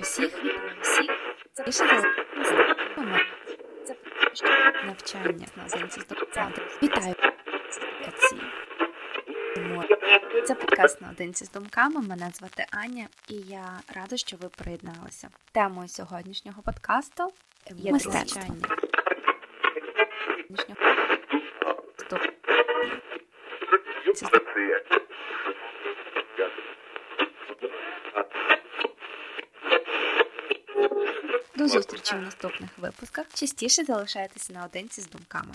Всіх всіх це пише це навчання на зенці Вітаю це подкаст наодинці з думками. Мене звати Аня, і я рада, що ви приєдналися. Темою сьогоднішнього подкасту є навчання. До зустрічі в наступних випусках. Частіше залишайтеся наодинці з думками.